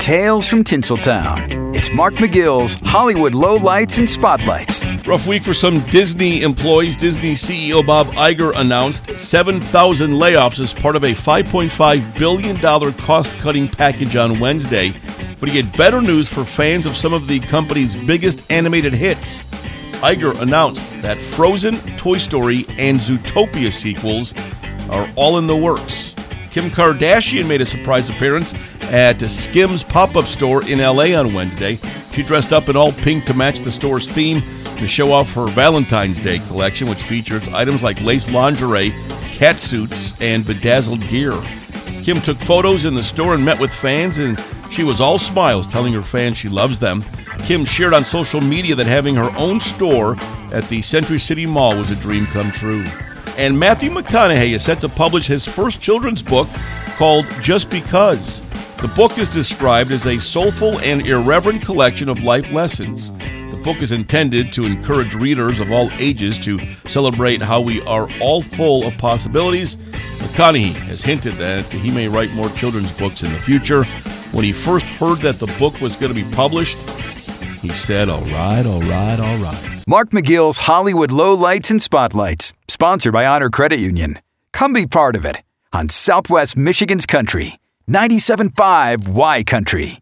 Tales from Tinseltown. It's Mark McGill's Hollywood Lowlights and Spotlights. Rough week for some Disney employees. Disney CEO Bob Iger announced 7,000 layoffs as part of a $5.5 billion cost cutting package on Wednesday. But he had better news for fans of some of the company's biggest animated hits. Iger announced that Frozen, Toy Story, and Zootopia sequels are all in the works. Kim Kardashian made a surprise appearance at Skims pop up store in LA on Wednesday. She dressed up in all pink to match the store's theme to show off her Valentine's Day collection, which features items like lace lingerie, cat suits, and bedazzled gear. Kim took photos in the store and met with fans, and she was all smiles, telling her fans she loves them. Kim shared on social media that having her own store at the Century City Mall was a dream come true. And Matthew McConaughey is set to publish his first children's book called Just Because. The book is described as a soulful and irreverent collection of life lessons. The book is intended to encourage readers of all ages to celebrate how we are all full of possibilities. McConaughey has hinted that he may write more children's books in the future. When he first heard that the book was going to be published, he said, All right, all right, all right. Mark McGill's Hollywood Lowlights and Spotlights, sponsored by Honor Credit Union. Come be part of it on Southwest Michigan's Country, 97.5 Y Country.